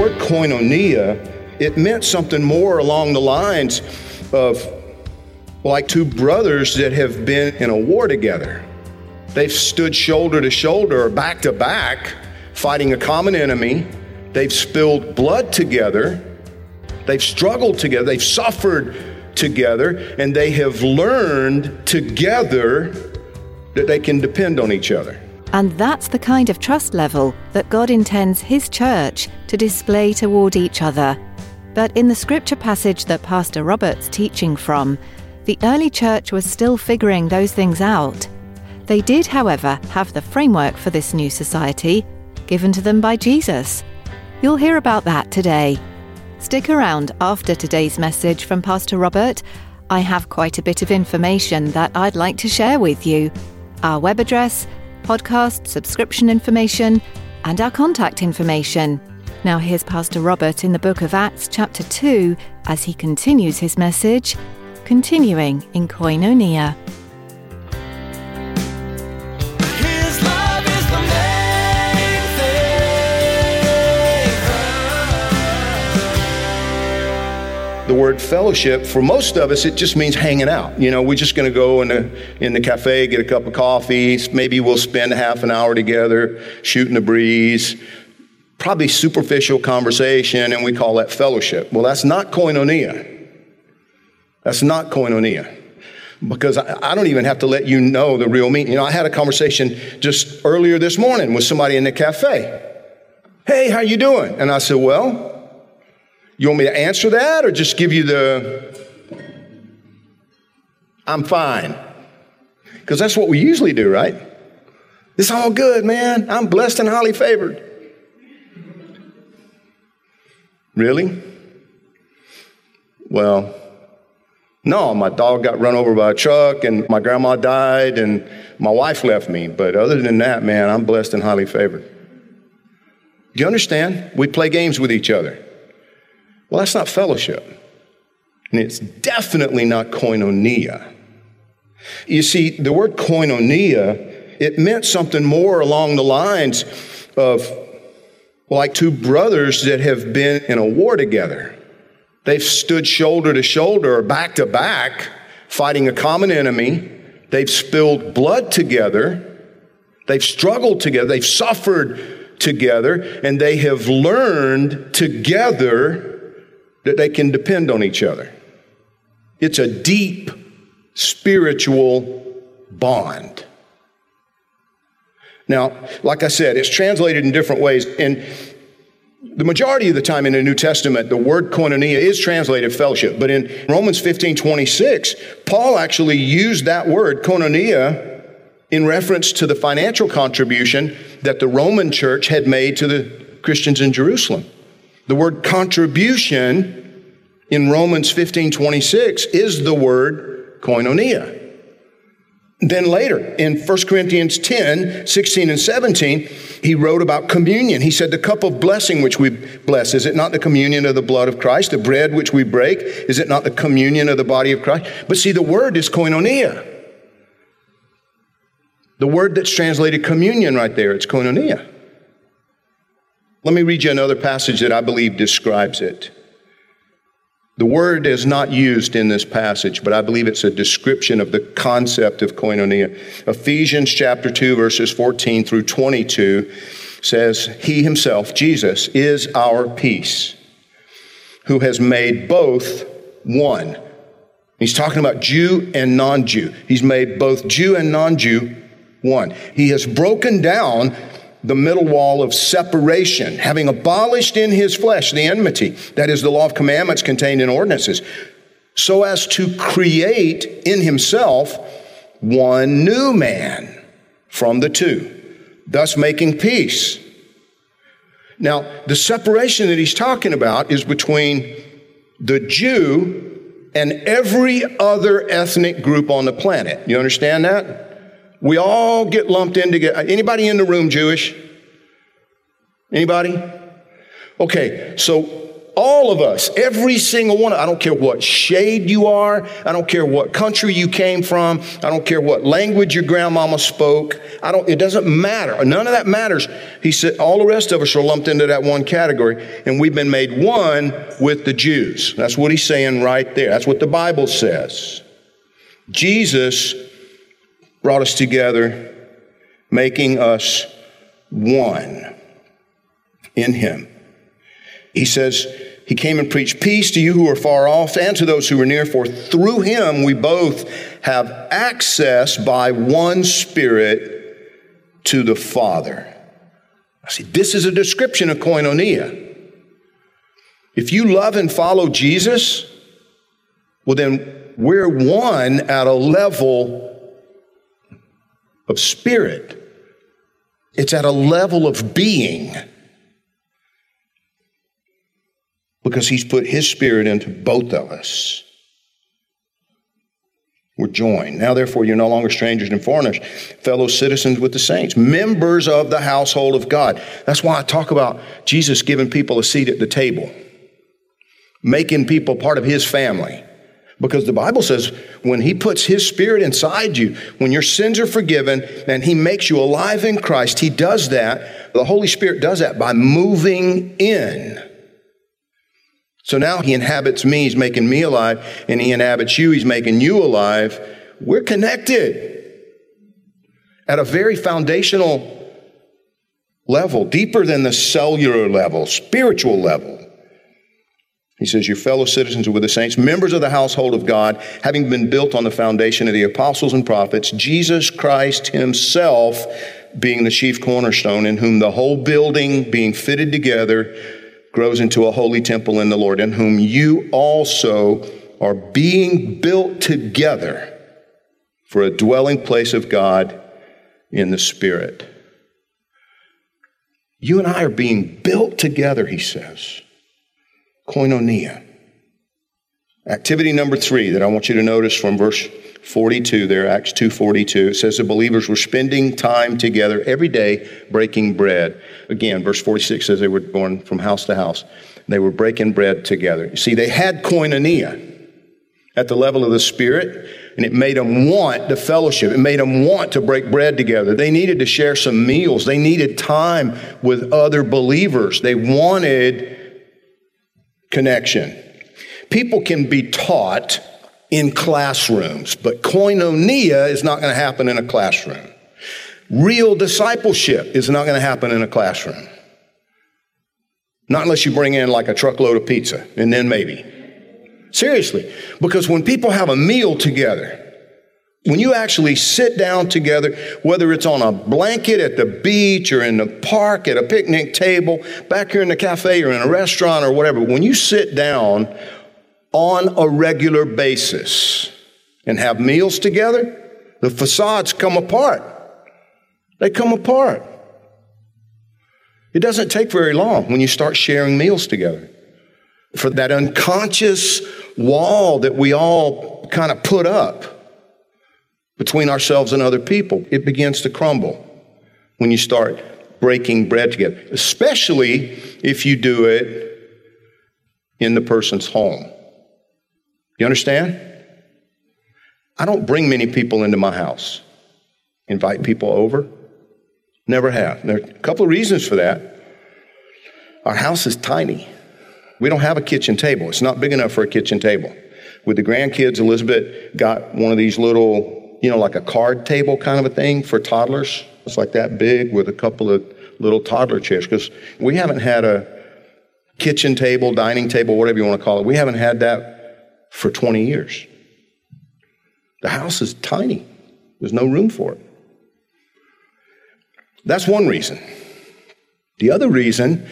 Word koinonia, it meant something more along the lines of like two brothers that have been in a war together. They've stood shoulder to shoulder or back to back, fighting a common enemy. They've spilled blood together. They've struggled together. They've suffered together. And they have learned together that they can depend on each other. And that's the kind of trust level that God intends His church to display toward each other. But in the scripture passage that Pastor Robert's teaching from, the early church was still figuring those things out. They did, however, have the framework for this new society given to them by Jesus. You'll hear about that today. Stick around after today's message from Pastor Robert. I have quite a bit of information that I'd like to share with you. Our web address, podcast subscription information, and our contact information. Now, here's Pastor Robert in the book of Acts, chapter 2, as he continues his message, continuing in Koinonia. Word fellowship, for most of us, it just means hanging out. You know, we're just going to go in the, in the cafe, get a cup of coffee. Maybe we'll spend half an hour together shooting the breeze. Probably superficial conversation, and we call that fellowship. Well, that's not koinonia. That's not koinonia. Because I, don't even have to let you know the real meaning. You know, I had a conversation just earlier this morning with somebody in the cafe. Hey, how you doing? And I said, well, you want me to answer that or just give you the I'm fine? Because that's what we usually do, right? It's all good, man. I'm blessed and highly favored. Really? Well, no, my dog got run over by a truck and my grandma died and my wife left me. But other than that, man, I'm blessed and highly favored. Do you understand? We play games with each other. Well, that's not fellowship. And it's definitely not koinonia. You see, the word koinonia, it meant something more along the lines of like two brothers that have been in a war together. They've stood shoulder to shoulder or back to back, fighting a common enemy. They've spilled blood together. They've struggled together. They've suffered together. And they have learned together that they can depend on each other. It's a deep spiritual bond. Now, like I said, it's translated in different ways. And the majority of the time in the New Testament, the word koinonia is translated fellowship. But in Romans 15 26, Paul actually used that word, koinonia, in reference to the financial contribution that the Roman church had made to the Christians in Jerusalem. The word contribution in Romans 15 26 is the word koinonia. Then later, in 1 Corinthians 10, 16, and 17, he wrote about communion. He said, The cup of blessing which we bless, is it not the communion of the blood of Christ? The bread which we break, is it not the communion of the body of Christ? But see, the word is koinonia. The word that's translated communion right there, it's koinonia. Let me read you another passage that I believe describes it. The word is not used in this passage, but I believe it's a description of the concept of koinonia. Ephesians chapter 2, verses 14 through 22 says, He himself, Jesus, is our peace, who has made both one. He's talking about Jew and non Jew. He's made both Jew and non Jew one. He has broken down the middle wall of separation, having abolished in his flesh the enmity, that is, the law of commandments contained in ordinances, so as to create in himself one new man from the two, thus making peace. Now, the separation that he's talking about is between the Jew and every other ethnic group on the planet. You understand that? We all get lumped in together. Uh, anybody in the room Jewish? Anybody? Okay, so all of us, every single one, I don't care what shade you are, I don't care what country you came from, I don't care what language your grandmama spoke, I don't, it doesn't matter. None of that matters. He said all the rest of us are lumped into that one category, and we've been made one with the Jews. That's what he's saying right there. That's what the Bible says. Jesus brought us together, making us one in him. He says, He came and preached peace to you who are far off and to those who are near, for through him we both have access by one Spirit to the Father. See, this is a description of koinonia. If you love and follow Jesus, well, then we're one at a level of spirit. It's at a level of being because he's put his spirit into both of us. We're joined. Now, therefore, you're no longer strangers and foreigners, fellow citizens with the saints, members of the household of God. That's why I talk about Jesus giving people a seat at the table, making people part of his family. Because the Bible says when He puts His Spirit inside you, when your sins are forgiven and He makes you alive in Christ, He does that. The Holy Spirit does that by moving in. So now He inhabits me, He's making me alive, and He inhabits you, He's making you alive. We're connected at a very foundational level, deeper than the cellular level, spiritual level. He says, Your fellow citizens are with the saints, members of the household of God, having been built on the foundation of the apostles and prophets, Jesus Christ Himself being the chief cornerstone, in whom the whole building, being fitted together, grows into a holy temple in the Lord, in whom you also are being built together for a dwelling place of God in the Spirit. You and I are being built together, he says koinonia. Activity number three that I want you to notice from verse 42 there, Acts 2.42, it says the believers were spending time together every day breaking bread. Again, verse 46 says they were going from house to house. They were breaking bread together. You see, they had koinonia at the level of the Spirit, and it made them want the fellowship. It made them want to break bread together. They needed to share some meals. They needed time with other believers. They wanted connection. People can be taught in classrooms, but koinonia is not going to happen in a classroom. Real discipleship is not going to happen in a classroom. Not unless you bring in like a truckload of pizza, and then maybe. Seriously, because when people have a meal together, when you actually sit down together, whether it's on a blanket at the beach or in the park at a picnic table, back here in the cafe or in a restaurant or whatever, when you sit down on a regular basis and have meals together, the facades come apart. They come apart. It doesn't take very long when you start sharing meals together. For that unconscious wall that we all kind of put up between ourselves and other people, it begins to crumble when you start breaking bread together, especially if you do it in the person's home. You understand? I don't bring many people into my house, invite people over. Never have. There are a couple of reasons for that. Our house is tiny. We don't have a kitchen table. It's not big enough for a kitchen table. With the grandkids, Elizabeth got one of these little you know, like a card table kind of a thing for toddlers. It's like that big with a couple of little toddler chairs because we haven't had a kitchen table, dining table, whatever you want to call it. We haven't had that for 20 years. The house is tiny, there's no room for it. That's one reason. The other reason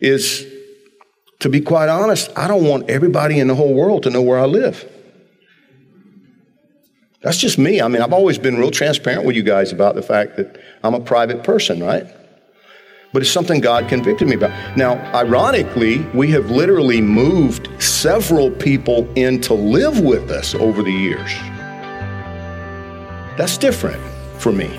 is, to be quite honest, I don't want everybody in the whole world to know where I live. That's just me. I mean, I've always been real transparent with you guys about the fact that I'm a private person, right? But it's something God convicted me about. Now, ironically, we have literally moved several people in to live with us over the years. That's different for me.